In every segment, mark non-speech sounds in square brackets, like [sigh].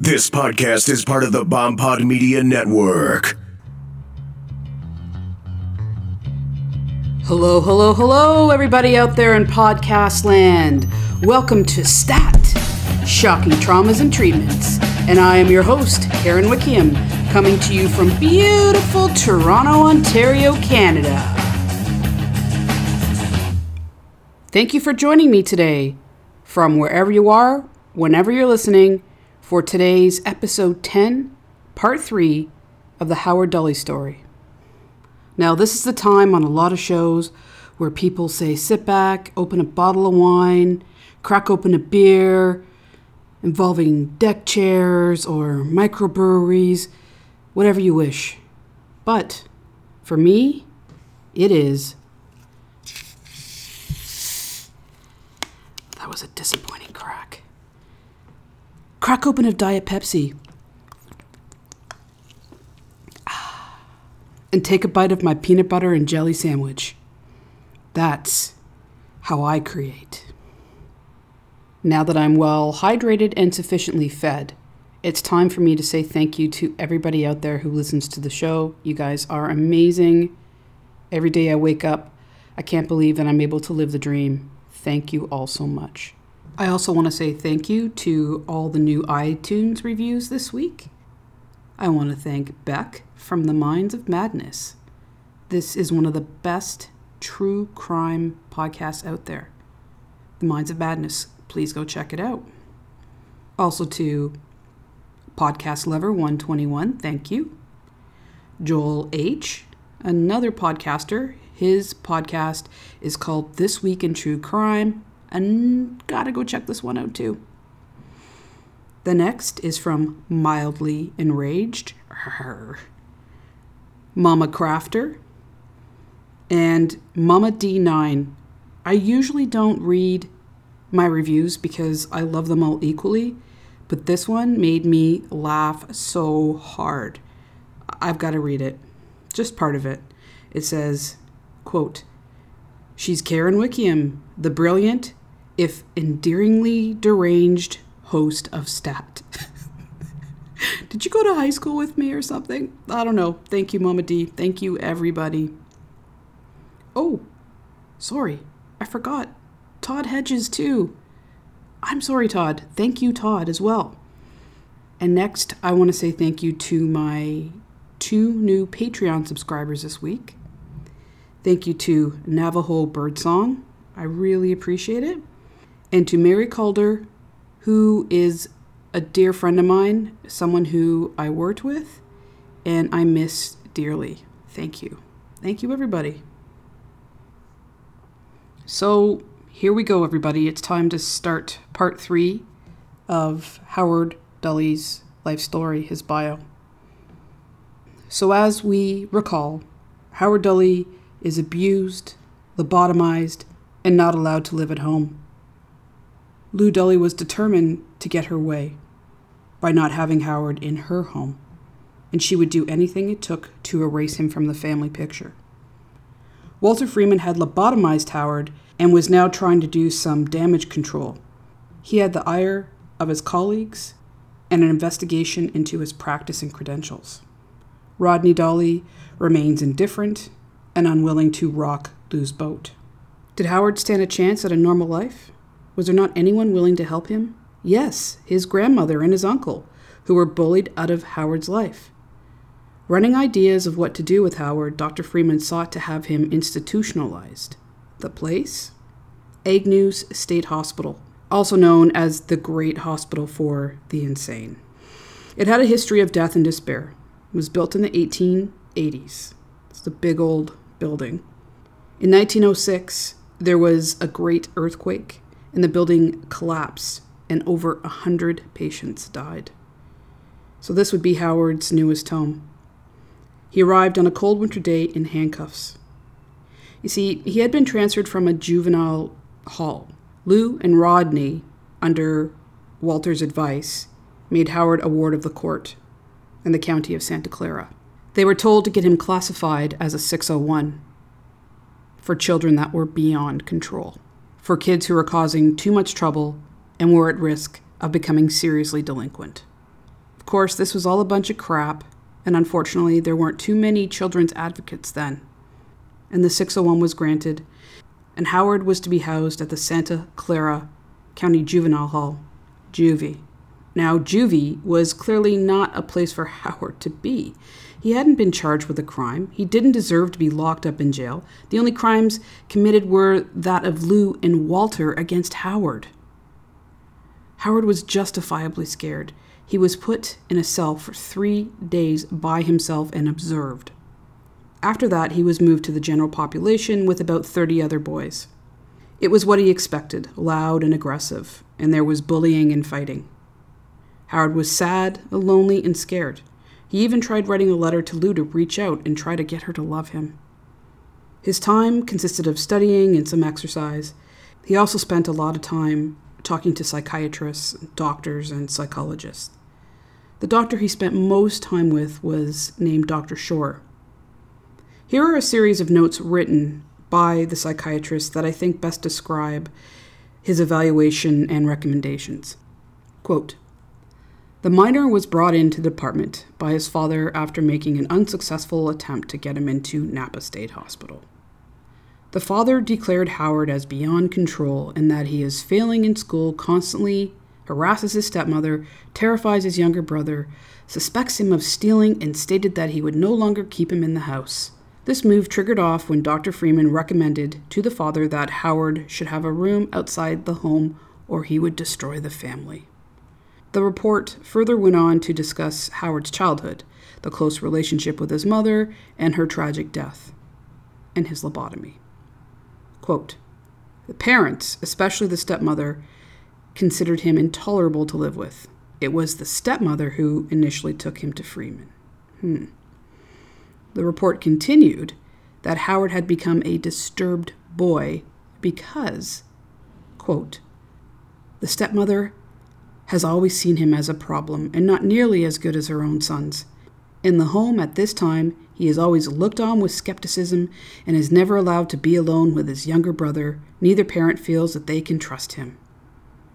This podcast is part of the Bomb Pod Media Network. Hello, hello, hello, everybody out there in podcast land. Welcome to STAT, Shocking Traumas and Treatments. And I am your host, Karen Wickham, coming to you from beautiful Toronto, Ontario, Canada. Thank you for joining me today from wherever you are, whenever you're listening, for today's episode 10, part 3 of the Howard Dully story. Now, this is the time on a lot of shows where people say sit back, open a bottle of wine, crack open a beer, involving deck chairs or microbreweries, whatever you wish. But for me, it is. That was a disappointing. Crack open a Diet Pepsi. Ah. and take a bite of my peanut butter and jelly sandwich. That's how I create. Now that I'm well hydrated and sufficiently fed, it's time for me to say thank you to everybody out there who listens to the show. You guys are amazing. Every day I wake up, I can't believe that I'm able to live the dream. Thank you all so much. I also want to say thank you to all the new iTunes reviews this week. I want to thank Beck from the Minds of Madness. This is one of the best true crime podcasts out there. The Minds of Madness. Please go check it out. Also to Podcast Lover 121, thank you. Joel H., another podcaster. His podcast is called This Week in True Crime, and gotta go check this one out too. The next is from Mildly Enraged, Mama Crafter, and Mama D9. I usually don't read my reviews because I love them all equally, but this one made me laugh so hard. I've got to read it. Just part of it. It says, quote, She's Karen Wickham, the brilliant, if endearingly deranged host of Stat. [laughs] Did you go to high school with me or something? I don't know. Thank you, Mama D. Thank you, everybody. Oh, sorry. I forgot. Todd Hedges, too. I'm sorry, Todd. Thank you, Todd, as well. And next, I want to say thank you to my two new Patreon subscribers this week. Thank you to Navajo Birdsong. I really appreciate it. And to Mary Calder, who is a dear friend of mine, someone who I worked with, and I miss dearly. Thank you. Thank you, everybody. So, here we go, everybody. It's time to start part three of Howard Dully's life story, his bio. So, as we recall, Howard Dully is abused, lobotomized, and not allowed to live at home. Lou Dully was determined to get her way by not having Howard in her home, and she would do anything it took to erase him from the family picture. Walter Freeman had lobotomized Howard and was now trying to do some damage control. He had the ire of his colleagues and an investigation into his practice and credentials. Rodney Dully remains indifferent and unwilling to rock Lou's boat. Did Howard stand a chance at a normal life? Was there not anyone willing to help him? Yes, his grandmother and his uncle, who were bullied out of Howard's life. Running ideas of what to do with Howard, Dr. Freeman sought to have him institutionalized. The place? Agnews State Hospital, also known as the Great Hospital for the Insane. It had a history of death and despair. It was built in the 1880s. It's a big old building. In 1906, there was a great earthquake and the building collapsed, and over a hundred patients died. So, this would be Howard's newest home. He arrived on a cold winter day in handcuffs. You see, he had been transferred from a juvenile hall. Lou and Rodney, under Walter's advice, made Howard a ward of the court in the county of Santa Clara. They were told to get him classified as a 601 for children that were beyond control for kids who were causing too much trouble and were at risk of becoming seriously delinquent. Of course, this was all a bunch of crap, and unfortunately, there weren't too many children's advocates then. And the 601 was granted, and Howard was to be housed at the Santa Clara County Juvenile Hall, Juvie. Now, Juvie was clearly not a place for [laughs] Howard to be. He hadn't been charged with a crime. He didn't deserve to be locked up in jail. The only crimes committed were that of Lou and Walter against Howard. Howard was justifiably scared. He was put in a cell for three days by himself and observed. After that, he was moved to the general population with about 30 other boys. It was what he expected loud and aggressive, and there was bullying and fighting. Howard was sad, lonely, and scared. He even tried writing a letter to Lou to reach out and try to get her to love him. His time consisted of studying and some exercise. He also spent a lot of time talking to psychiatrists, doctors, and psychologists. The doctor he spent most time with was named Dr. Shore. Here are a series of notes written by the psychiatrist that I think best describe his evaluation and recommendations. Quote, the minor was brought into the department by his father after making an unsuccessful attempt to get him into Napa State Hospital. The father declared Howard as beyond control and that he is failing in school, constantly harasses his stepmother, terrifies his younger brother, suspects him of stealing, and stated that he would no longer keep him in the house. This move triggered off when Dr. Freeman recommended to the father that Howard should have a room outside the home or he would destroy the family. The report further went on to discuss Howard's childhood, the close relationship with his mother, and her tragic death, and his lobotomy. Quote, the parents, especially the stepmother, considered him intolerable to live with. It was the stepmother who initially took him to Freeman. Hmm. The report continued that Howard had become a disturbed boy because, quote, the stepmother has always seen him as a problem and not nearly as good as her own sons. In the home at this time, he is always looked on with skepticism and is never allowed to be alone with his younger brother. Neither parent feels that they can trust him.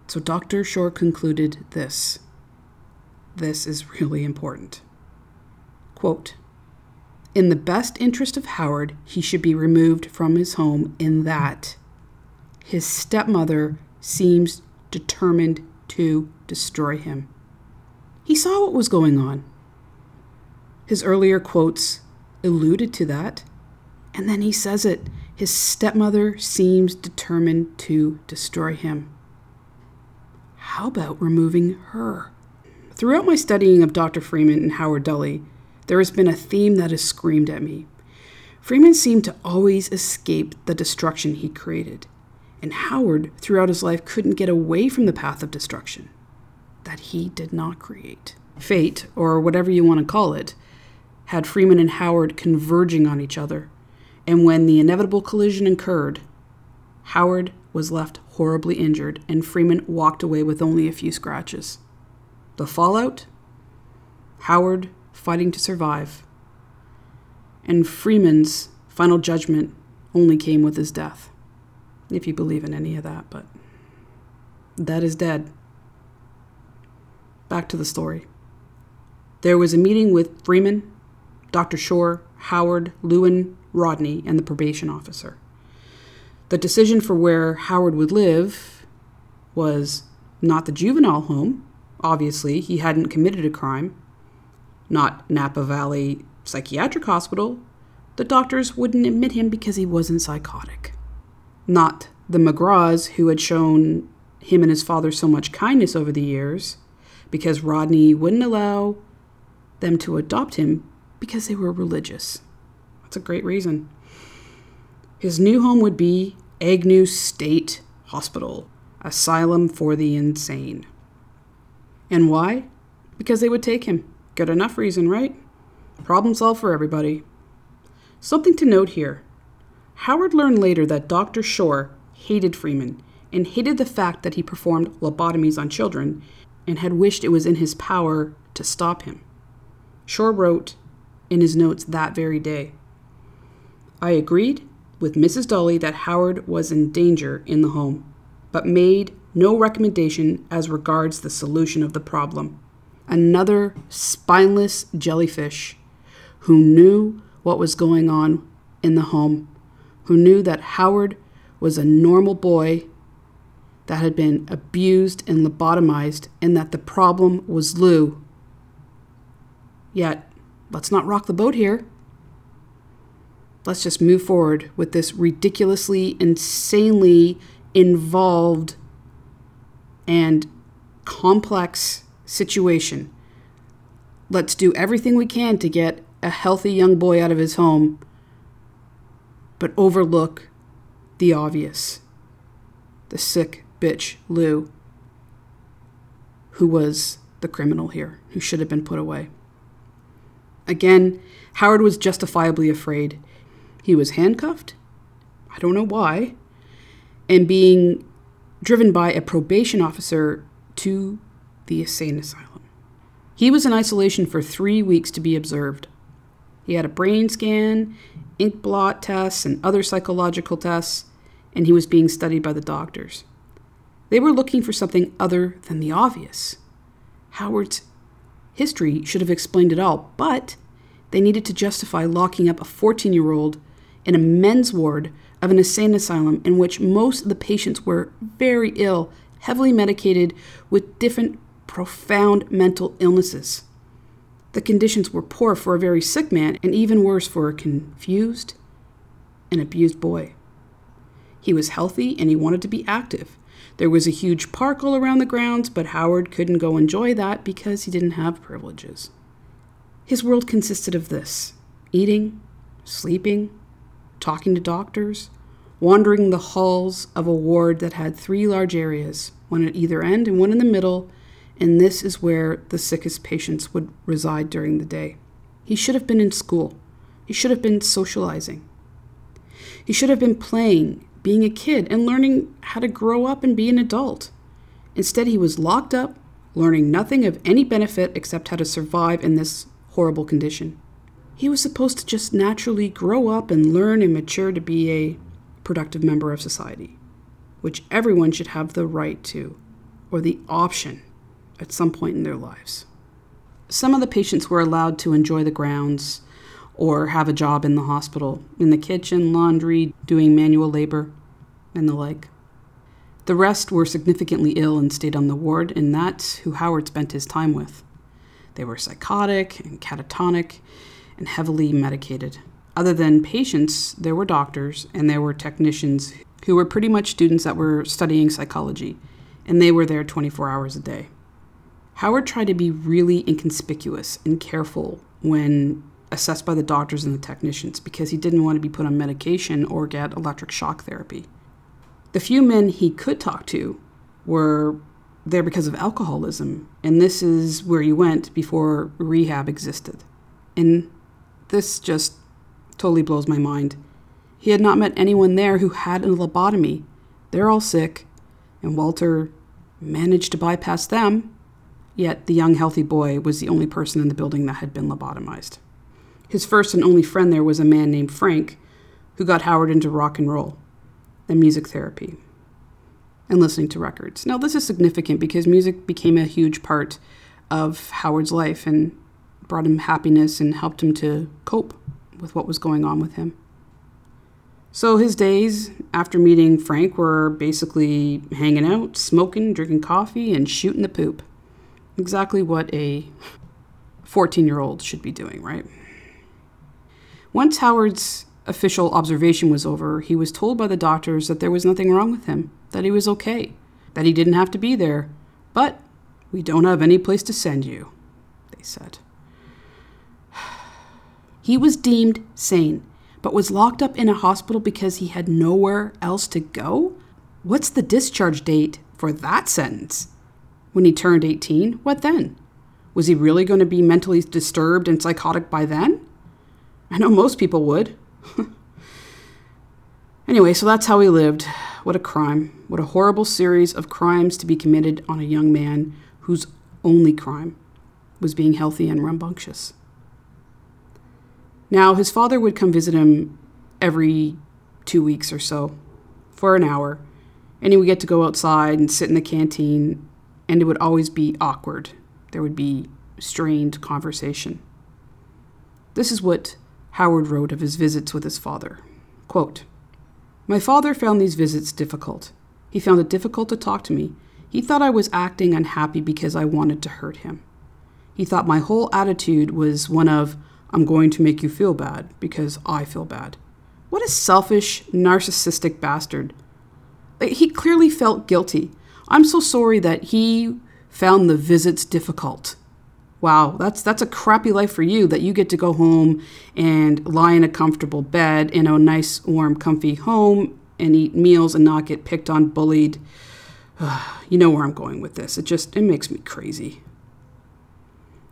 So Dr. Shore concluded this. This is [laughs] really important. Quote In the best interest of Howard, he should be removed from his home in that his stepmother seems determined to destroy him. He saw what was going on. His earlier quotes alluded to that, and then he says it. His stepmother seems determined to destroy him. How about removing her? Throughout my studying of Dr. Freeman and Howard Dully, there has been a theme that has screamed at me. Freeman seemed to always escape the destruction he created and Howard, throughout his life, couldn't get away from the path of destruction that he did not create. Fate, or whatever you want to call it, had Freeman and Howard converging on each other, and when the inevitable collision occurred, Howard was left horribly injured, and Freeman walked away with only a few scratches. The fallout? Howard fighting to survive. And Freeman's final judgment only came with his death if you believe in any of that, but that is dead. Back to the story. There was a meeting with Freeman, Dr. Shore, Howard, Lewin, Rodney, and the probation officer. The decision for where Howard would live was not the juvenile home. Obviously, he hadn't committed a crime. Not Napa Valley Psychiatric Hospital. The doctors wouldn't admit him because he wasn't psychotic not the McGraws who had shown him and his father so much kindness over the years because Rodney wouldn't allow them to adopt him because they were religious. That's a great reason. His new home would be Agnew State Hospital, asylum for the insane. And why? Because they would take him. Good enough reason, right? Problem solved for everybody. Something to note here Howard learned later that Dr. Shore hated Freeman and hated the fact that he performed lobotomies on children and had wished it was in his power to stop him. Shore wrote in his notes that very day I agreed with Mrs. Dully that Howard was in danger in the home, but made no recommendation as regards the solution of the problem. another spineless jellyfish who knew what was going on in the home, who knew that Howard was a normal boy that had been abused and lobotomized, and that the problem was Lou. Yet, let's not rock the boat here. Let's just move forward with this ridiculously, insanely involved and complex situation. Let's do everything we can to get a healthy young boy out of his home, but overlook the obvious. The sick bitch, Lou, who was the criminal here, who should have been put away. Again, Howard was justifiably afraid. He was handcuffed, I don't know why, and being driven by a probation officer to the insane asylum. He was in isolation for three weeks to be observed. He had a brain scan, ink blot tests, and other psychological tests, and he was being studied by the doctors. They were looking for something other than the obvious. Howard's history should have explained it all, but they needed to justify locking up a 14 year old in a men's ward of an insane asylum in which most of the patients were very ill, heavily medicated, with different profound mental illnesses. The conditions were poor for a very sick man, and even worse for a confused and abused boy. He was healthy and he wanted to be active. There was a huge park all around the grounds, but Howard couldn't go enjoy that because he didn't have privileges. His world consisted of this eating, sleeping, talking to doctors, wandering the halls of a ward that had three large areas, one at either end and one in the middle, and this is where the sickest patients would reside during the day. He should have been in school. He should have been socializing. He should have been playing, being a kid, and learning how to grow up and be an adult. Instead, he was locked up, learning nothing of any benefit except how to survive in this horrible condition. He was supposed to just naturally grow up and learn and mature to be a productive member of society, which everyone should have the right to, or the option at some point in their lives. Some of the patients were allowed to enjoy the grounds or have a job in the hospital, in the kitchen, laundry, doing manual labor, and the like. The rest were significantly ill and stayed on the ward, and that's who Howard spent his time with. They were psychotic and catatonic and heavily medicated. Other than patients, there were doctors and there were technicians who were pretty much students that were studying psychology, and they were there 24 hours a day. Howard tried to be really inconspicuous and careful when assessed by the doctors and the technicians because he didn't want to be put on medication or get electric shock therapy. The few men he could talk to were there because of alcoholism, and this is where you went before rehab existed. And this just totally blows my mind. He had not met anyone there who had a lobotomy. They're all sick, and Walter managed to bypass them Yet the young, healthy boy was the only person in the building that had been lobotomized. His first and only friend there was a man named Frank, who got Howard into rock and roll and music therapy and listening to records. Now, this is significant because music became a huge part of Howard's life and brought him happiness and helped him to cope with what was going on with him. So his days after meeting Frank were basically hanging out, smoking, drinking coffee, and shooting the poop exactly what a 14 year old should be doing, right? Once Howard's official observation was over, he was told by the doctors that there was nothing wrong with him, that he was okay, that he didn't have to be there. But we don't have any place to send you, they said. [sighs] He was deemed sane, but was locked up in a hospital because he had nowhere else to go? What's the discharge date for that sentence? when he turned 18, what then? Was he really going to be mentally disturbed and psychotic by then? I know most people would. [laughs] anyway, so that's how he lived. What a crime. What a horrible series of crimes to be committed on a young man whose only crime was being healthy and rambunctious. Now, his father would come visit him every two weeks or so for an hour, and he would get to go outside and sit in the canteen and it would always be awkward. There would be strained conversation. This is what Howard wrote of his visits with his father. Quote, My father found these visits difficult. He found it difficult to talk to me. He thought I was acting unhappy because I wanted to hurt him. He thought my whole attitude was one of, I'm going to make you feel bad because I feel bad. What a selfish, narcissistic bastard. He clearly felt guilty. I'm so sorry that he found the visits difficult. Wow, that's that's a crappy life for you that you get to go home and lie in a comfortable bed in a nice, warm, comfy home and eat meals and not get picked on, bullied. [sighs] you know where I'm going with this. It just it makes me crazy.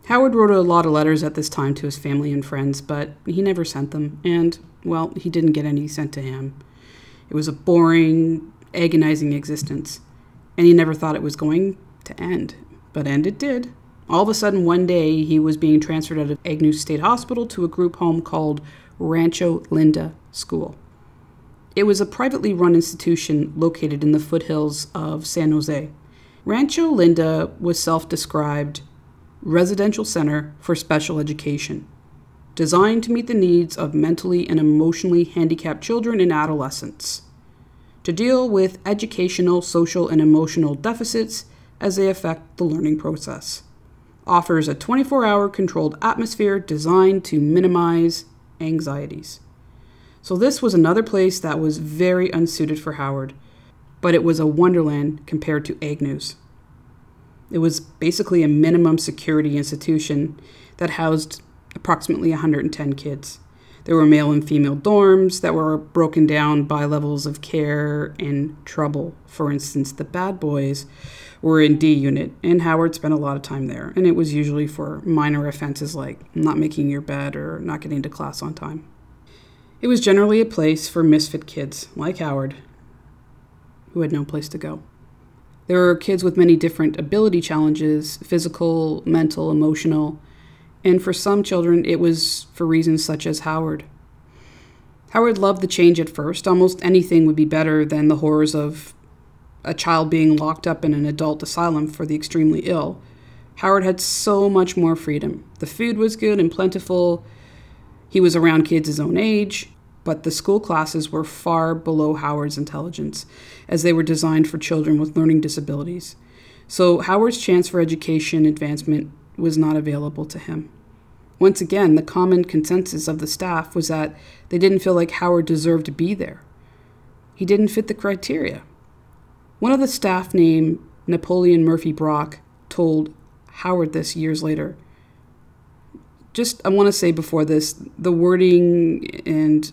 Howard wrote a lot of letters at this time to his family and friends, but he never sent them, and well, he didn't get any sent to him. It was a boring, agonizing existence, and he never thought it was going to end, but end it did. All of a sudden, one day, he was being transferred out of Agnew State Hospital to a group home called Rancho Linda School. It was a privately run institution located in the foothills of San Jose. Rancho Linda was self described residential center for special education, designed to meet the needs of mentally and emotionally handicapped children and adolescents, to deal with educational, social, and emotional deficits as they affect the learning process offers a 24 hour controlled atmosphere designed to minimize anxieties. So, this was another place that was very unsuited for Howard, but it was a wonderland compared to Agnew's. It was basically a minimum security institution that housed approximately 110 kids. There were male and female dorms that were broken down by levels of care and trouble. For instance, the bad boys were in D unit, and Howard spent a lot of time there. And it was usually for minor offenses like not making your bed or not getting to class on time. It was generally a place for misfit kids, like Howard, who had no place to go. There were kids with many different ability challenges physical, mental, emotional and for some children, it was for reasons such as Howard. Howard loved the change at first. Almost anything would be better than the horrors of a child being locked up in an adult asylum for the extremely ill. Howard had so much more freedom. The food was good and plentiful. He was around kids his own age, but the school classes were far below Howard's intelligence, as they were designed for children with learning disabilities. So Howard's chance for education advancement was not available to him. Once again, the common consensus of the staff was that they didn't feel like Howard deserved to be there. He didn't fit the criteria. One of the staff, named Napoleon Murphy Brock, told Howard this years later. Just, I want to say before this, the wording and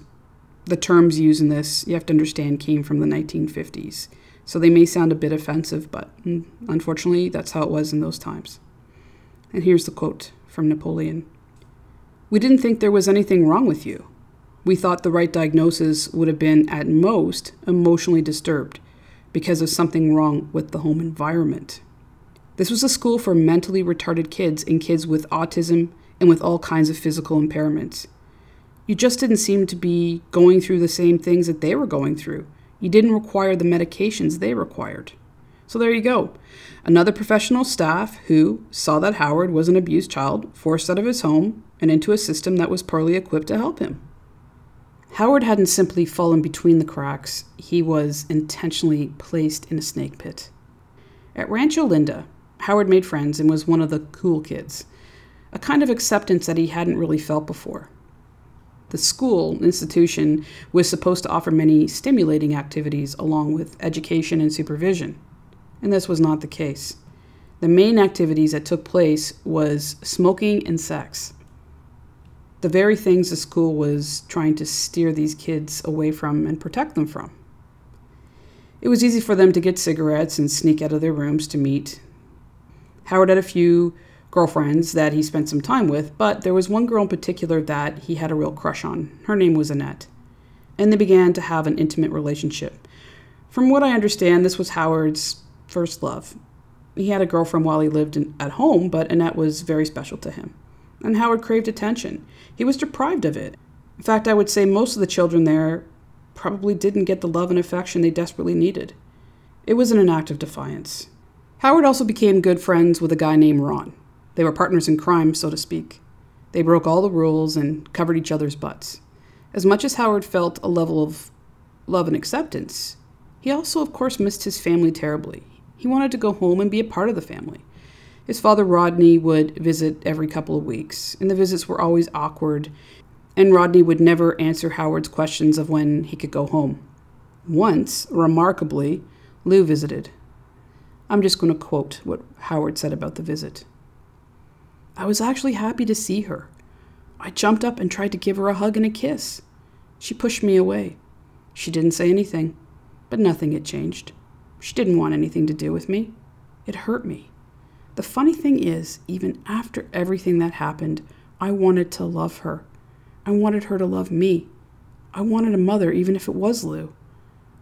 the terms used in this, you have to understand, came from the 1950s. So they may sound a bit offensive, but mm, unfortunately, that's how it was in those times. And here's the quote from Napoleon We didn't think there was anything wrong with you. We thought the right diagnosis would have been, at most, emotionally disturbed because of something wrong with the home environment. This was a school for mentally retarded kids and kids with autism and with all kinds of physical impairments. You just didn't seem to be going through the same things that they were going through. You didn't require the medications they required. So there you go. Another professional staff who saw that Howard was an abused child, forced out of his home and into a system that was poorly equipped to help him. Howard hadn't simply fallen between the cracks, he was intentionally placed in a snake pit. At Rancho Linda, Howard made friends and was one of the cool kids, a kind of acceptance that he hadn't really felt before. The school institution was supposed to offer many stimulating activities along with education and supervision and this was not the case. The main activities that took place was smoking and sex. The very things the school was trying to steer these kids away from and protect them from. It was easy for them to get cigarettes and sneak out of their rooms to meet. Howard had a few girlfriends that he spent some time with, but there was one girl in particular that he had a real crush on. Her name was Annette. And they began to have an intimate relationship. From what I understand, this was Howard's first love. He had a girlfriend while he lived in, at home, but Annette was very special to him. And Howard craved attention. He was deprived of it. In fact, I would say most of the children there probably didn't get the love and affection they desperately needed. It was in an act of defiance. Howard also became good friends with a guy named Ron. They were partners in crime, so to speak. They broke all the rules and covered each other's butts. As much as Howard felt a level of love and acceptance, he also, of course, missed his family terribly. He wanted to go home and be a part of the family. His father, Rodney, would visit every couple of weeks, and the visits were always awkward, and Rodney would never answer Howard's questions of when he could go home. Once, remarkably, Lou visited. I'm just going to quote what Howard said about the visit. I was actually happy to see her. I jumped up and tried to give her a hug and a kiss. She pushed me away. She didn't say anything, but nothing had changed. She didn't want anything to do with me. It hurt me. The funny thing is, even after everything that happened, I wanted to love her. I wanted her to love me. I wanted a mother, even if it was Lou.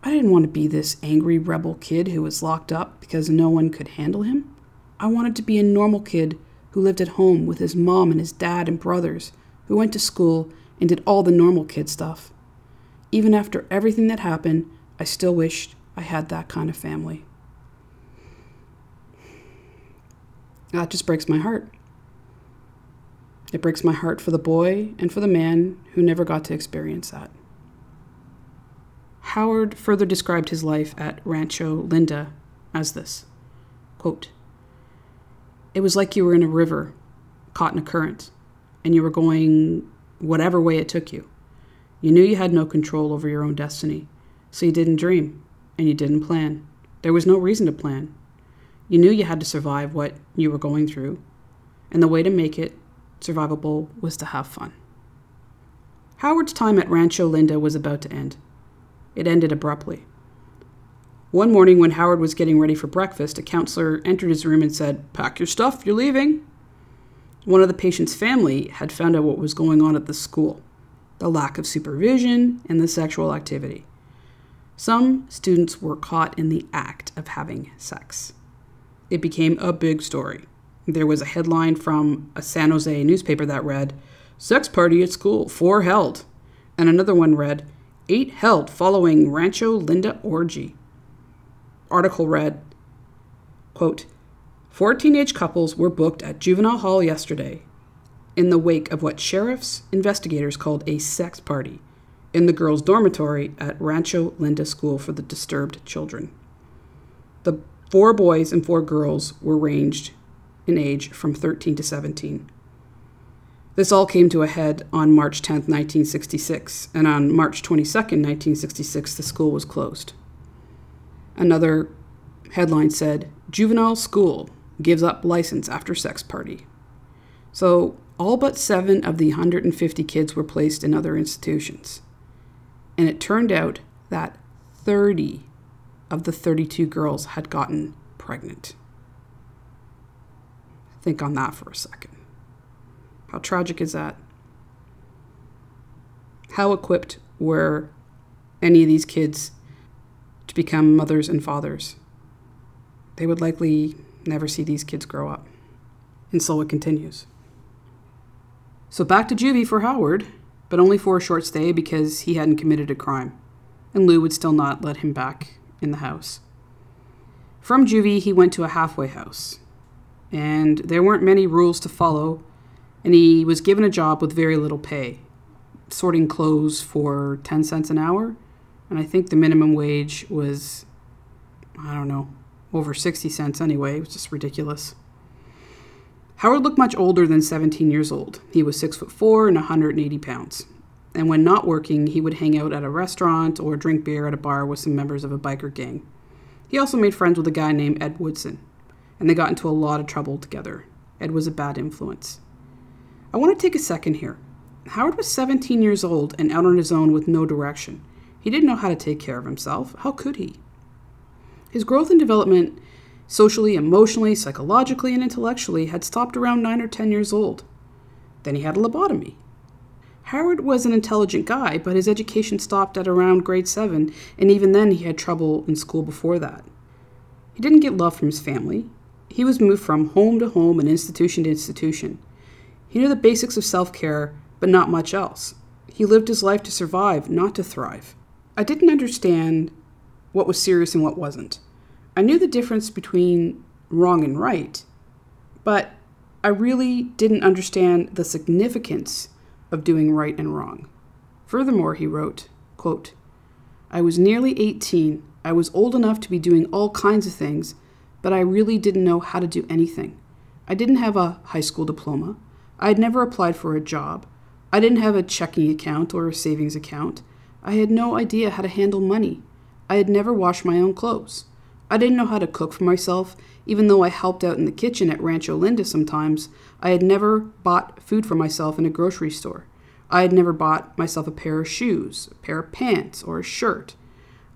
I didn't want to be this angry rebel kid who was locked up because no one could handle him. I wanted to be a normal kid who lived at home with his mom and his dad and brothers, who went to school and did all the normal kid stuff. Even after everything that happened, I still wished I had that kind of family. Ah, that just breaks my heart. It breaks my heart for the boy and for the man who never got to experience that. Howard further described his life at Rancho Linda as this quote, It was like you were in a river, caught in a current, and you were going whatever way it took you. You knew you had no control over your own destiny, so you didn't dream and you didn't plan. There was no reason to plan. You knew you had to survive what you were going through, and the way to make it survivable was to have fun. Howard's time at Rancho Linda was about to end. It ended abruptly. One morning, when Howard was getting ready for breakfast, a counselor entered his room and said, Pack your stuff, you're leaving. One of the patient's family had found out what was going on at the school the lack of supervision and the sexual activity. Some students were caught in the act of having sex. It became a big story. There was a headline from a San Jose newspaper that read, Sex party at school, four held. And another one read, Eight held following Rancho Linda orgy. Article read, quote, Four teenage couples were booked at juvenile hall yesterday in the wake of what sheriff's investigators called a sex party in the girls' dormitory at Rancho Linda School for the Disturbed Children. The four boys and four girls were ranged in age from 13 to 17. This all came to a head on March 10, 1966, and on March 22, 1966, the school was closed. Another headline said, Juvenile School gives up license after sex party. So, all but seven of the 150 kids were placed in other institutions. And it turned out that 30 of the 32 girls had gotten pregnant. Think on that for a second. How tragic is that? How equipped were any of these kids to become mothers and fathers? They would likely never see these kids grow up. And so it continues. So back to juvie for Howard, but only for a short stay because he hadn't committed a crime, and Lou would still not let him back in the house. From juvie, he went to a halfway house, and there weren't many rules to follow, and he was given a job with very little pay, sorting clothes for 10 cents an hour, and I think the minimum wage was, I don't know, over 60 cents anyway. It was just ridiculous. Howard looked much older than 17 years old. He was 6 foot 4 and 180 pounds. And when not working, he would hang out at a restaurant or drink beer at a bar with some members of a biker gang. He also made friends with a guy named Ed Woodson, and they got into a lot of trouble together. Ed was a bad influence. I want to take a second here. Howard was 17 years old and out on his own with no direction. He didn't know how to take care of himself. How could he? His growth and development socially, emotionally, psychologically, and intellectually, had stopped around 9 or 10 years old. Then he had a lobotomy. Howard was an intelligent guy, but his education stopped at around grade 7, and even then he had trouble in school before that. He didn't get love from his family. He was moved from home to home and institution to institution. He knew the basics of self care, but not much else. He lived his life to survive, not to thrive. I didn't understand what was serious and what wasn't. I knew the difference between wrong and right, but I really didn't understand the significance of doing right and wrong. Furthermore, he wrote, quote, I was nearly 18. I was old enough to be doing all kinds of things, but I really didn't know how to do anything. I didn't have a high school diploma. I had never applied for a job. I didn't have a checking account or a savings account. I had no idea how to handle money. I had never washed my own clothes. I didn't know how to cook for myself, even though I helped out in the kitchen at Rancho Linda sometimes. I had never bought food for myself in a grocery store. I had never bought myself a pair of shoes, a pair of pants, or a shirt.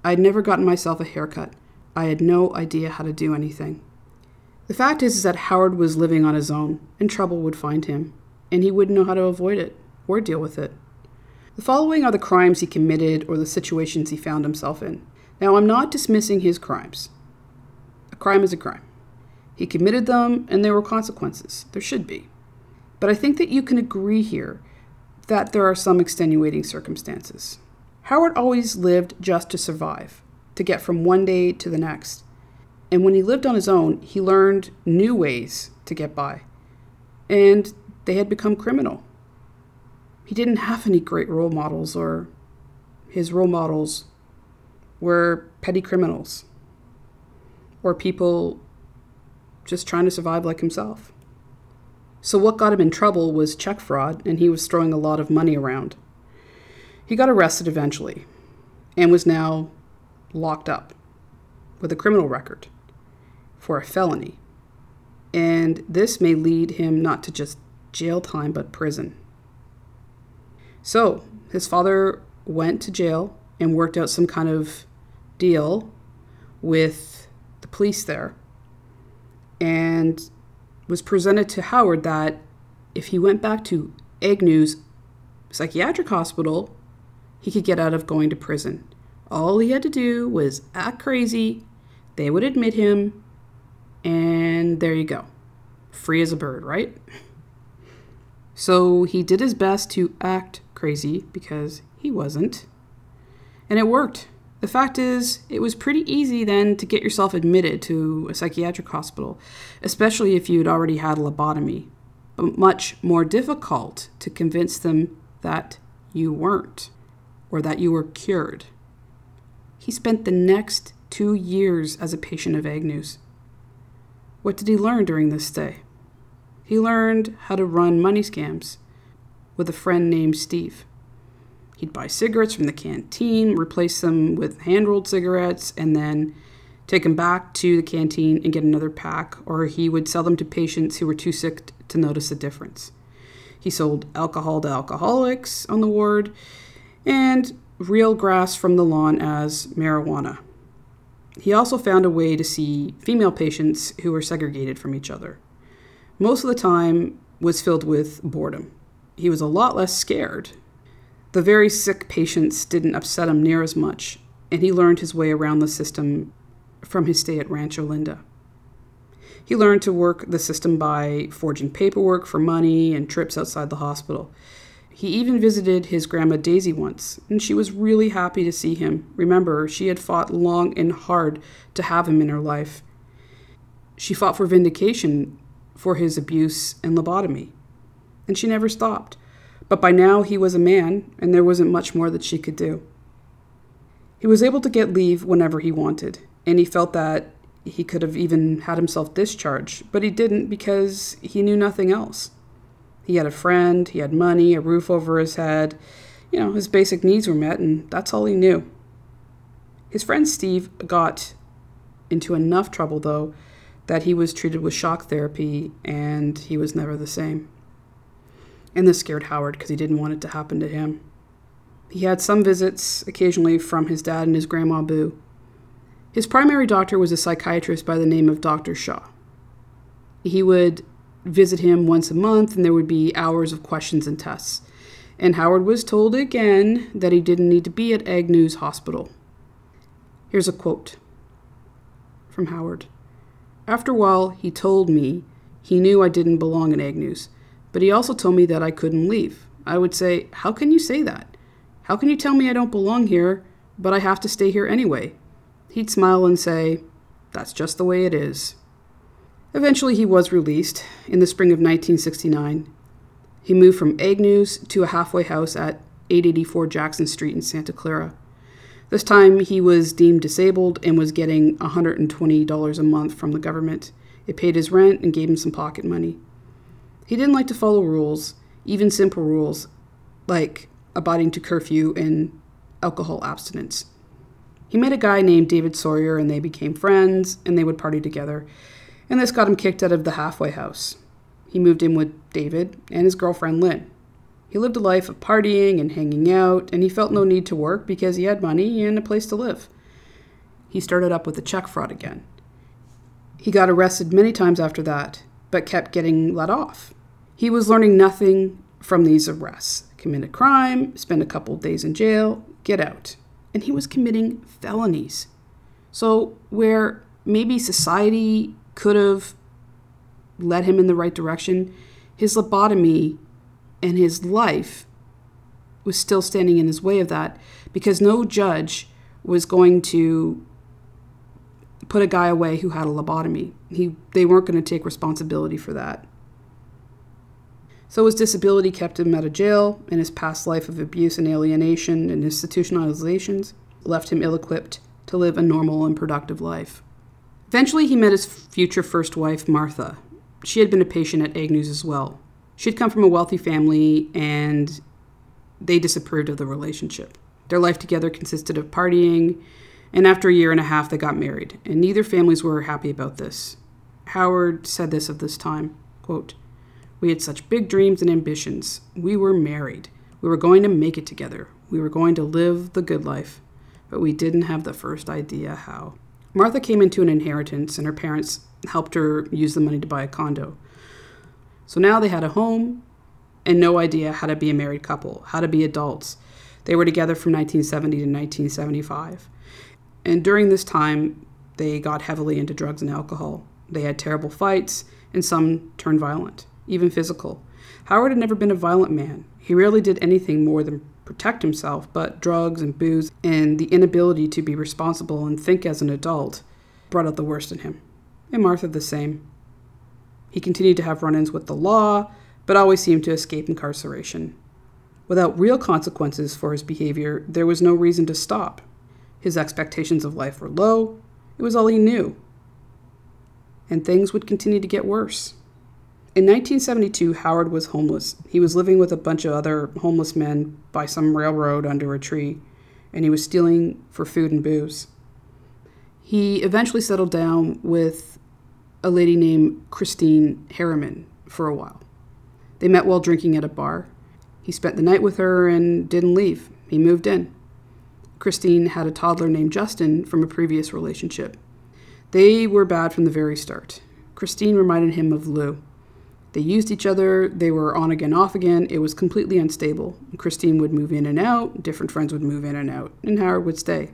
I had never gotten myself a haircut. I had no idea how to do anything. The fact is, is that Howard was living on his own, and trouble would find him, and he wouldn't know how to avoid it or deal with it. The following are the crimes he committed or the situations he found himself in. Now, I'm not dismissing his crimes. A crime is a crime. He committed them, and there were consequences. There should be. But I think that you can agree here that there are some extenuating circumstances. Howard always lived just to survive, to get from one day to the next. And when he lived on his own, he learned new ways to get by. And they had become criminal. He didn't have any great role models, or his role models were petty criminals or people just trying to survive like himself. So, what got him in trouble was check fraud, and he was throwing a lot of money around. He got arrested eventually and was now locked up with a criminal record for a felony. And this may lead him not to just jail time, but prison. So, his father went to jail and worked out some kind of deal with the police there and was presented to Howard that if he went back to Agnew's psychiatric hospital, he could get out of going to prison. All he had to do was act crazy, they would admit him, and there you go. Free as a bird, right? So he did his best to act crazy because he wasn't. And it worked. The fact is, it was pretty easy then to get yourself admitted to a psychiatric hospital, especially if you'd already had a lobotomy, but much more difficult to convince them that you weren't or that you were cured. He spent the next two years as a patient of Agnew's. What did he learn during this stay? He learned how to run money scams with a friend named Steve. He'd buy cigarettes from the canteen, replace them with hand rolled cigarettes, and then take them back to the canteen and get another pack, or he would sell them to patients who were too sick to notice the difference. He sold alcohol to alcoholics on the ward and real grass from the lawn as marijuana. He also found a way to see female patients who were segregated from each other. Most of the time was filled with boredom. He was a lot less scared the very sick patients didn't upset him near as much, and he learned his way around the system from his stay at Rancho Linda. He learned to work the system by forging paperwork for money and trips outside the hospital. He even visited his grandma Daisy once, and she was really happy to see him. Remember, she had fought long and hard to have him in her life. She fought for vindication for his abuse and lobotomy, and she never stopped. But by now he was a man, and there wasn't much more that she could do. He was able to get leave whenever he wanted, and he felt that he could have even had himself discharged, but he didn't because he knew nothing else. He had a friend, he had money, a roof over his head. You know, his basic needs were met, and that's all he knew. His friend Steve got into enough trouble, though, that he was treated with shock therapy and he was never the same and this scared Howard because he didn't want it to happen to him. He had some visits occasionally from his dad and his grandma Boo. His primary doctor was a psychiatrist by the name of Dr. Shaw. He would visit him once a month, and there would be hours of questions and tests. And Howard was told again that he didn't need to be at Agnew's hospital. Here's a quote from Howard. After a while, he told me he knew I didn't belong at Agnew's but he also told me that I couldn't leave. I would say, How can you say that? How can you tell me I don't belong here, but I have to stay here anyway? He'd smile and say, That's just the way it is. Eventually, he was released in the spring of 1969. He moved from Agnews to a halfway house at 884 Jackson Street in Santa Clara. This time, he was deemed disabled and was getting $120 a month from the government. It paid his rent and gave him some pocket money. He didn't like to follow rules, even simple rules, like abiding to curfew and alcohol abstinence. He met a guy named David Sawyer and they became friends and they would party together. And this got him kicked out of the halfway house. He moved in with David and his girlfriend Lynn. He lived a life of partying and hanging out, and he felt no need to work because he had money and a place to live. He started up with the check fraud again. He got arrested many times after that, but kept getting let off. He was learning nothing from these arrests. Commit a crime, spend a couple days in jail, get out. And he was committing felonies. So, where maybe society could have led him in the right direction, his lobotomy and his life was still standing in his way of that because no judge was going to put a guy away who had a lobotomy. He, they weren't going to take responsibility for that. So his disability kept him out of jail, and his past life of abuse and alienation and institutionalizations left him ill equipped to live a normal and productive life. Eventually, he met his future first wife, Martha. She had been a patient at Agnews as well. She had come from a wealthy family, and they disapproved of the relationship. Their life together consisted of partying, and after a year and a half, they got married, and neither families were happy about this. Howard said this of this time quote, We had such big dreams and ambitions. We were married. We were going to make it together. We were going to live the good life, but we didn't have the first idea how. Martha came into an inheritance, and her parents helped her use the money to buy a condo. So now they had a home and no idea how to be a married couple, how to be adults. They were together from 1970 to 1975. And during this time, they got heavily into drugs and alcohol. They had terrible fights, and some turned violent, even physical. Howard had never been a violent man. He rarely did anything more than protect himself, but drugs and booze and the inability to be responsible and think as an adult brought out the worst in him. And Martha the same. He continued to have run ins with the law, but always seemed to escape incarceration. Without real consequences for his behavior, there was no reason to stop. His expectations of life were low, it was all he knew. And things would continue to get worse. In 1972, Howard was homeless. He was living with a bunch of other homeless men by some railroad under a tree, and he was stealing for food and booze. He eventually settled down with a lady named Christine Harriman for a while. They met while drinking at a bar. He spent the night with her and didn't leave. He moved in. Christine had a toddler named Justin from a previous relationship. They were bad from the very start. Christine reminded him of Lou. They used each other, they were on again, off again. It was completely unstable. Christine would move in and out, different friends would move in and out, and Howard would stay.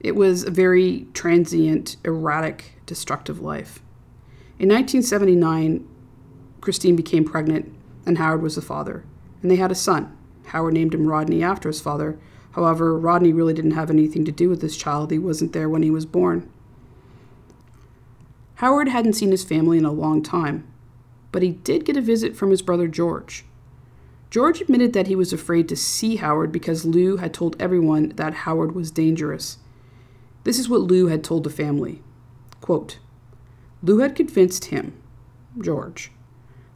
It was a very transient, erratic, destructive life. In 1979, Christine became pregnant, and Howard was the father, and they had a son. Howard named him Rodney after his father. However, Rodney really didn't have anything to do with this child, he wasn't there when he was born. Howard hadn't seen his family in a long time, but he did get a visit from his brother George. George admitted that he was afraid to see Howard because Lou had told everyone that Howard was dangerous. This is what Lou had told the family. Quote, Lou had convinced him, George,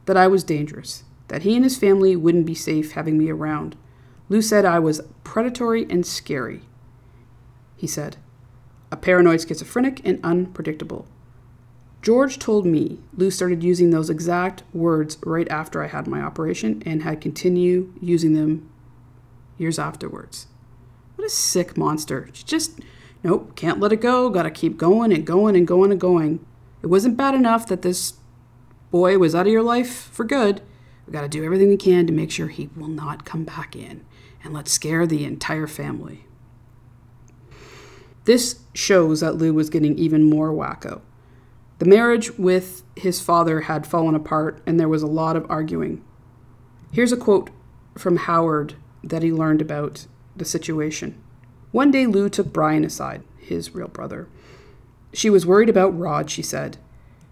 that I was dangerous, that he and his family wouldn't be safe having me around. Lou said I was predatory and scary. He said, a paranoid schizophrenic and unpredictable. George told me Lou started using those exact words right after I had my operation and had continued using them years afterwards. What a sick monster. She Just, nope, can't let it go, gotta keep going and going and going and going. It wasn't bad enough that this boy was out of your life for good. We got to do everything we can to make sure he will not come back in. And let's scare the entire family. This shows that Lou was getting even more wacko. The marriage with his father had fallen apart, and there was a lot of arguing. Here's a quote from Howard that he learned about the situation. One day, Lou took Brian aside, his real brother, she was worried about Rod, she said.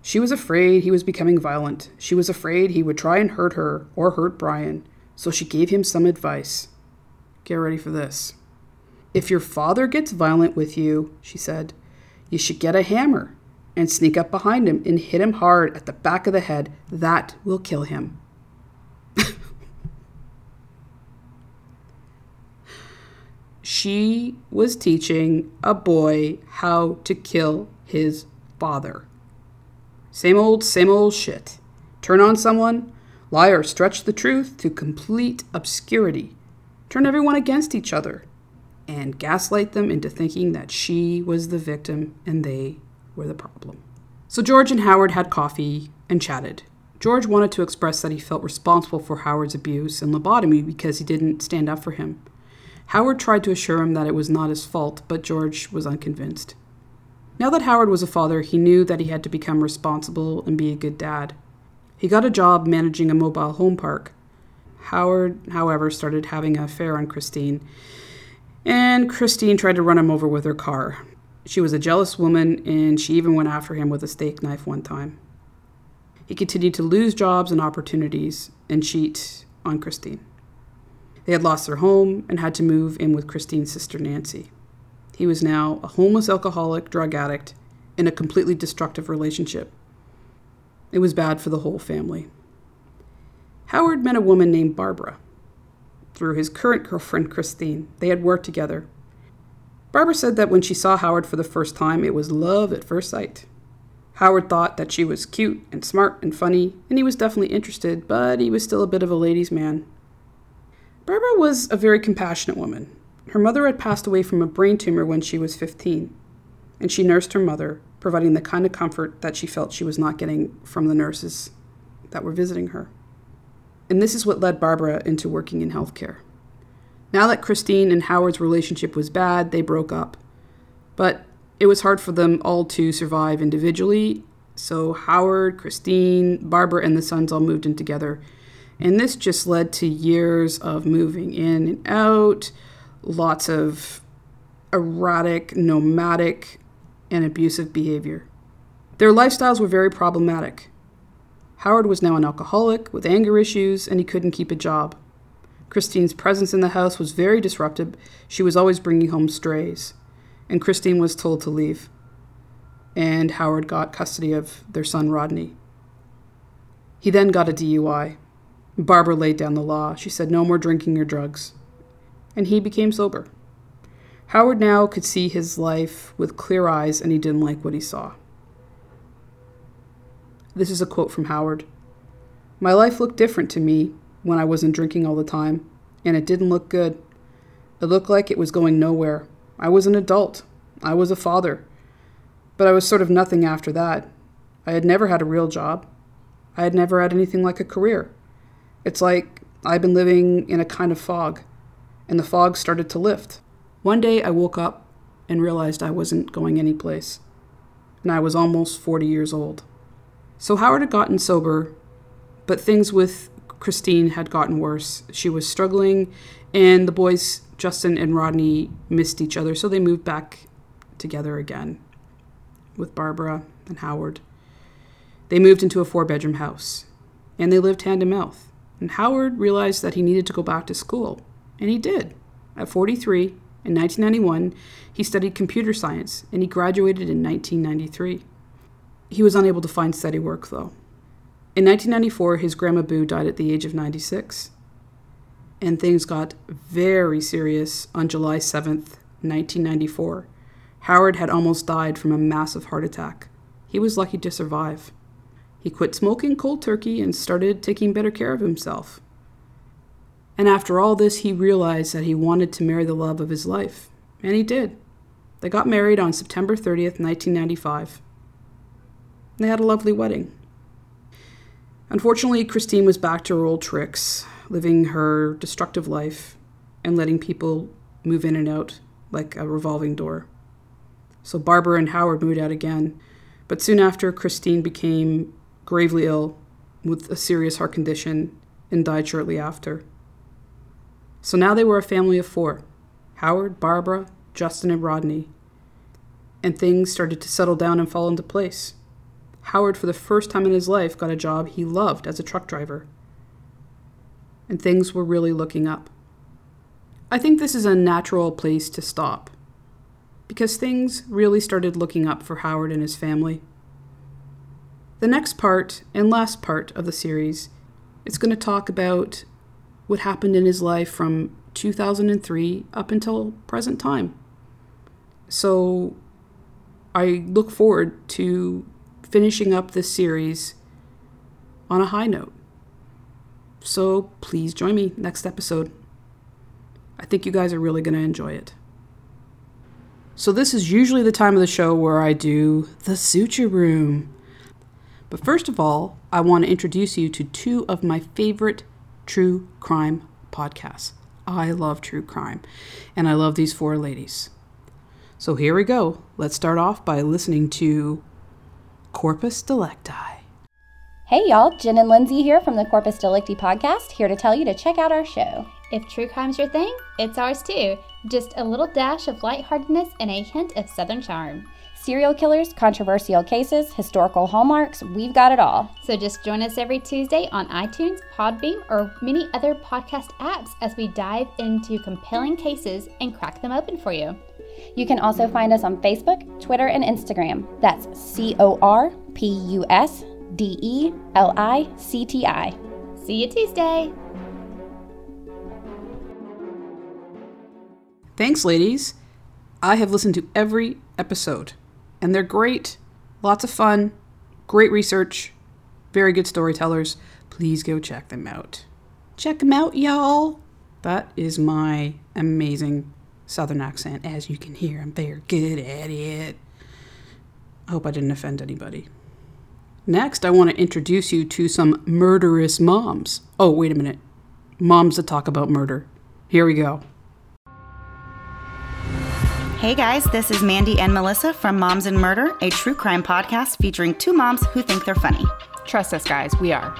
She was afraid he was becoming violent. She was afraid he would try and hurt her or hurt Brian, so she gave him some advice. Get ready for this. If your father gets violent with you, she said, you should get a hammer and sneak up behind him and hit him hard at the back of the head. That will kill him. [laughs] she was teaching a boy how to kill his father. Same old, same old shit. Turn on someone, lie or stretch the truth to complete obscurity. Turn everyone against each other and gaslight them into thinking that she was the victim and they were the problem. So George and Howard had coffee and chatted. George wanted to express that he felt responsible for Howard's abuse and lobotomy because he didn't stand up for him. Howard tried to assure him that it was not his fault, but George was unconvinced. Now that Howard was a father, he knew that he had to become responsible and be a good dad. He got a job managing a mobile home park. Howard, however, started having an affair on Christine, and Christine tried to run him over with her car. She was a jealous woman, and she even went after him with a steak knife one time. He continued to lose jobs and opportunities and cheat on Christine. They had lost their home and had to move in with Christine's sister Nancy. He was now a homeless alcoholic, drug addict, in a completely destructive relationship. It was bad for the whole family. Howard met a woman named Barbara. Through his current girlfriend, Christine, they had worked together. Barbara said that when she saw Howard for the first time, it was love at first sight. Howard thought that she was cute and smart and funny, and he was definitely interested, but he was still a bit of a ladies' man. Barbara was a very compassionate woman. Her mother had passed away from a brain tumor when she was 15, and she nursed her mother, providing the kind of comfort that she felt she was not getting from the nurses that were visiting her. And this is what led Barbara into working in healthcare. Now that Christine and Howard's relationship was bad, they broke up. But it was hard for them all to survive individually, so Howard, Christine, Barbara, and the sons all moved in together and this just led to years of moving in and out, lots of erratic, nomadic, and abusive behavior. Their lifestyles were very problematic. Howard was now an alcoholic with anger issues, and he couldn't keep a job. Christine's presence in the house was very disruptive. She was always bringing home strays, and Christine was told to leave. And Howard got custody of their son Rodney. He then got a DUI. Barbara laid down the law. She said, No more drinking or drugs. And he became sober. Howard now could see his life with clear eyes, and he didn't like what he saw. This is a quote from Howard My life looked different to me when I wasn't drinking all the time, and it didn't look good. It looked like it was going nowhere. I was an adult. I was a father. But I was sort of nothing after that. I had never had a real job. I had never had anything like a career. It's like I've been living in a kind of fog, and the fog started to lift. One day I woke up and realized I wasn't going anyplace, and I was almost 40 years old. So Howard had gotten sober, but things with Christine had gotten worse. She was struggling, and the boys, Justin and Rodney, missed each other, so they moved back together again with Barbara and Howard. They moved into a four bedroom house, and they lived hand to mouth. And Howard realized that he needed to go back to school, and he did. At 43, in 1991, he studied computer science, and he graduated in 1993. He was unable to find steady work, though. In 1994, his grandma Boo died at the age of 96. And things got very serious on July 7th, 1994. Howard had almost died from a massive heart attack. He was lucky to survive. He quit smoking cold turkey and started taking better care of himself. And after all this, he realized that he wanted to marry the love of his life. And he did. They got married on September 30th, 1995. They had a lovely wedding. Unfortunately, Christine was back to her old tricks, living her destructive life and letting people move in and out like a revolving door. So Barbara and Howard moved out again. But soon after, Christine became gravely ill with a serious heart condition and died shortly after. So now they were a family of four Howard, Barbara, Justin, and Rodney. And things started to settle down and fall into place. Howard, for the first time in his life, got a job he loved as a truck driver. And things were really looking up. I think this is a natural place to stop because things really started looking up for Howard and his family. The next part and last part of the series is going to talk about what happened in his life from 2003 up until present time. So I look forward to finishing up this series on a high note. So please join me next episode. I think you guys are really going to enjoy it. So, this is usually the time of the show where I do the suture room. But first of all, I want to introduce you to two of my favorite true crime podcasts. I love true crime, and I love these four ladies. So, here we go. Let's start off by listening to Corpus Delicti. Hey y'all, Jen and Lindsay here from the Corpus Delicti podcast, here to tell you to check out our show. If true crime's your thing, it's ours too. Just a little dash of lightheartedness and a hint of southern charm. Serial killers, controversial cases, historical hallmarks, we've got it all. So just join us every Tuesday on iTunes, Podbean, or many other podcast apps as we dive into compelling cases and crack them open for you. You can also find us on Facebook, Twitter, and Instagram. That's C O R P U S D E L I C T I. See you Tuesday. Thanks, ladies. I have listened to every episode, and they're great. Lots of fun, great research, very good storytellers. Please go check them out. Check them out, y'all. That is my amazing southern accent. As you can hear, I'm very good at it. I hope I didn't offend anybody. Next, I want to introduce you to some murderous moms. Oh, wait a minute. Moms that talk about murder. Here we go. Hey guys, this is Mandy and Melissa from Moms and Murder, a true crime podcast featuring two moms who think they're funny. Trust us, guys, we are.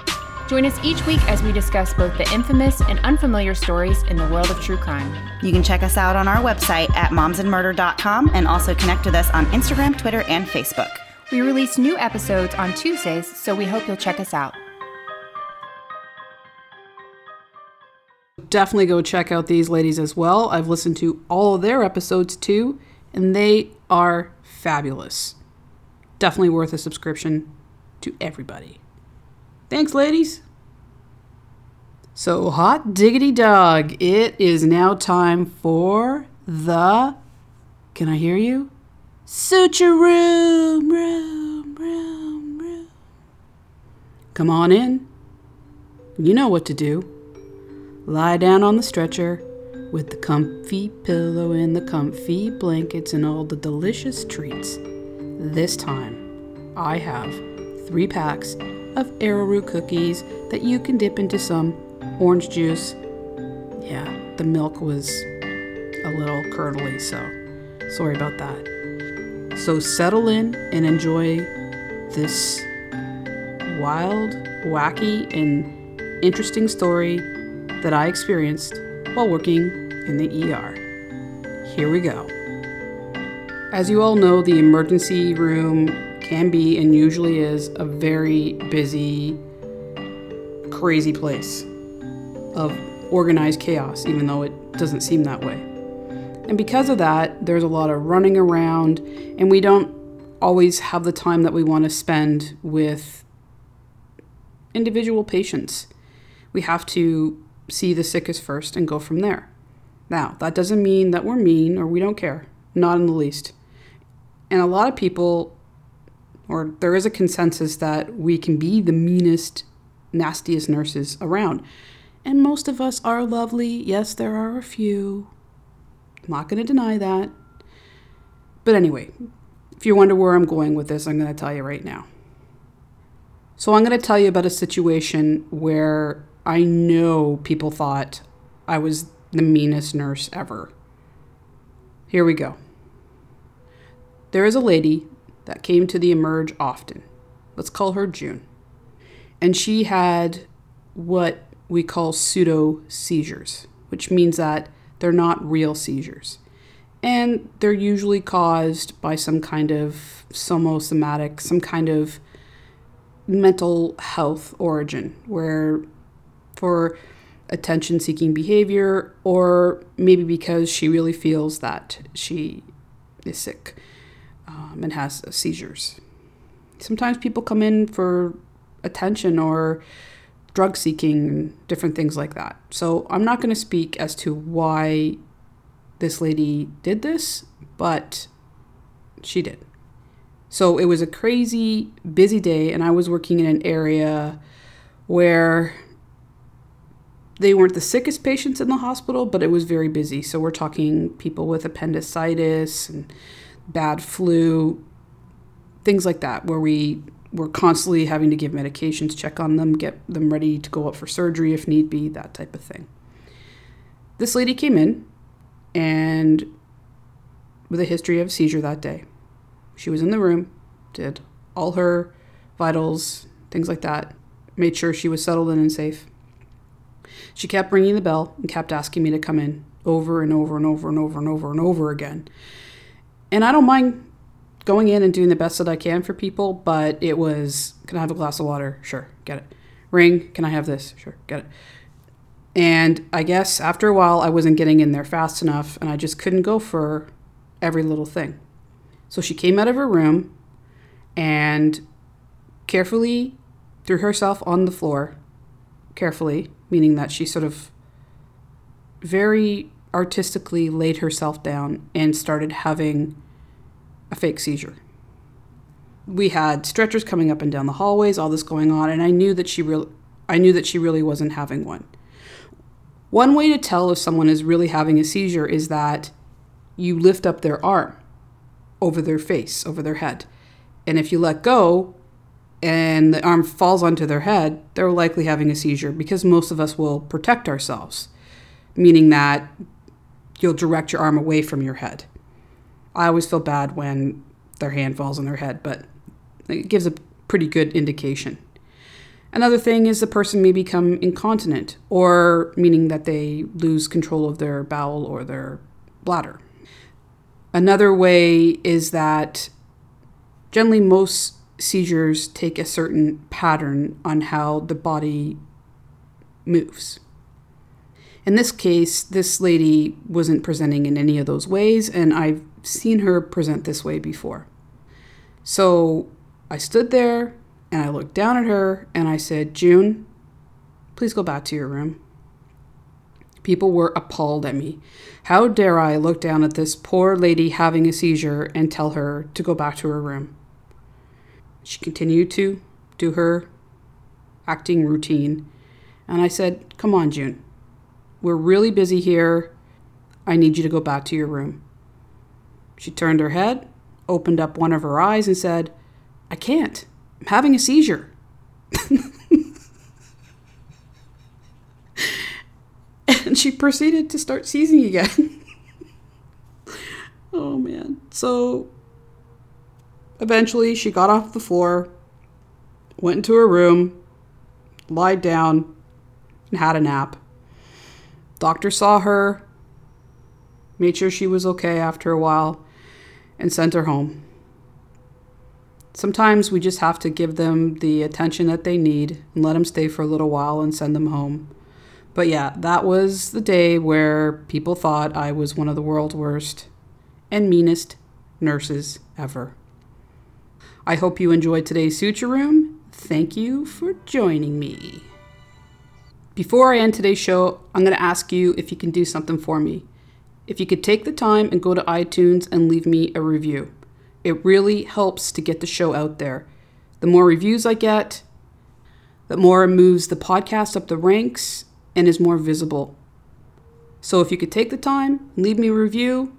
Join us each week as we discuss both the infamous and unfamiliar stories in the world of true crime. You can check us out on our website at momsandmurder.com and also connect with us on Instagram, Twitter, and Facebook. We release new episodes on Tuesdays, so we hope you'll check us out. Definitely go check out these ladies as well. I've listened to all of their episodes too, and they are fabulous. Definitely worth a subscription to everybody. Thanks, ladies. So, hot diggity dog, it is now time for the. Can I hear you? Suture room, room, room, room. Come on in. You know what to do. Lie down on the stretcher with the comfy pillow and the comfy blankets and all the delicious treats. This time, I have three packs of arrowroot cookies that you can dip into some orange juice. Yeah, the milk was a little curdly, so sorry about that. So settle in and enjoy this wild, wacky, and interesting story that I experienced while working in the ER. Here we go. As you all know, the emergency room can be and usually is a very busy, crazy place of organized chaos, even though it doesn't seem that way. And because of that, there's a lot of running around, and we don't always have the time that we want to spend with individual patients. We have to see the sickest first and go from there. Now, that doesn't mean that we're mean or we don't care, not in the least. And a lot of people, or there is a consensus that we can be the meanest, nastiest nurses around. And most of us are lovely. Yes, there are a few. I'm not going to deny that. But anyway, if you wonder where I'm going with this, I'm going to tell you right now. So, I'm going to tell you about a situation where I know people thought I was the meanest nurse ever. Here we go. There is a lady that came to the Emerge often. Let's call her June. And she had what we call pseudo seizures, which means that they're not real seizures. And they're usually caused by some kind of somosomatic, some kind of mental health origin, where for attention seeking behavior, or maybe because she really feels that she is sick um, and has seizures. Sometimes people come in for attention or drug seeking, different things like that. So I'm not going to speak as to why this lady did this, but she did. So it was a crazy busy day, and I was working in an area where they weren't the sickest patients in the hospital, but it was very busy. So we're talking people with appendicitis and bad flu, things like that, where we were constantly having to give medications, check on them, get them ready to go up for surgery if need be, that type of thing. This lady came in and with a history of seizure that day. She was in the room, did all her vitals, things like that, made sure she was settled in and safe. She kept ringing the bell and kept asking me to come in over and over and over and over and over and over again. And I don't mind going in and doing the best that I can for people, but it was can I have a glass of water? Sure, get it. Ring, can I have this? Sure, get it. And I guess after a while, I wasn't getting in there fast enough, and I just couldn't go for every little thing. So she came out of her room and carefully threw herself on the floor. Carefully, meaning that she sort of very artistically laid herself down and started having a fake seizure. We had stretchers coming up and down the hallways, all this going on, and I knew that she really I knew that she really wasn't having one. One way to tell if someone is really having a seizure is that you lift up their arm over their face, over their head. And if you let go and the arm falls onto their head, they're likely having a seizure because most of us will protect ourselves, meaning that you'll direct your arm away from your head. I always feel bad when their hand falls on their head, but it gives a pretty good indication. Another thing is the person may become incontinent, or meaning that they lose control of their bowel or their bladder. Another way is that generally most seizures take a certain pattern on how the body moves. In this case, this lady wasn't presenting in any of those ways, and I've seen her present this way before. So I stood there and I looked down at her and I said, June, please go back to your room. People were appalled at me. How dare I look down at this poor lady having a seizure and tell her to go back to her room? She continued to do her acting routine, and I said, Come on, June. We're really busy here. I need you to go back to your room. She turned her head, opened up one of her eyes, and said, I can't. I'm having a seizure. [laughs] and she proceeded to start seizing again. [laughs] oh man. So eventually she got off the floor, went into her room, lied down, and had a nap. Doctor saw her, made sure she was okay after a while, and sent her home. Sometimes we just have to give them the attention that they need and let them stay for a little while and send them home. But yeah, that was the day where people thought I was one of the world's worst and meanest nurses ever. I hope you enjoyed today's Suture Room. Thank you for joining me. Before I end today's show, I'm going to ask you if you can do something for me. If you could take the time and go to iTunes and leave me a review, it really helps to get the show out there. The more reviews I get, the more it moves the podcast up the ranks and is more visible. So if you could take the time, leave me a review,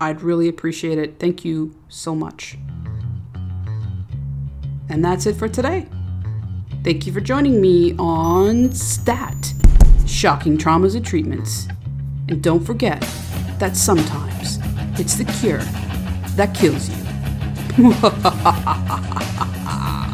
I'd really appreciate it. Thank you so much. And that's it for today. Thank you for joining me on STAT Shocking Traumas and Treatments. And don't forget that sometimes it's the cure that kills you. [laughs]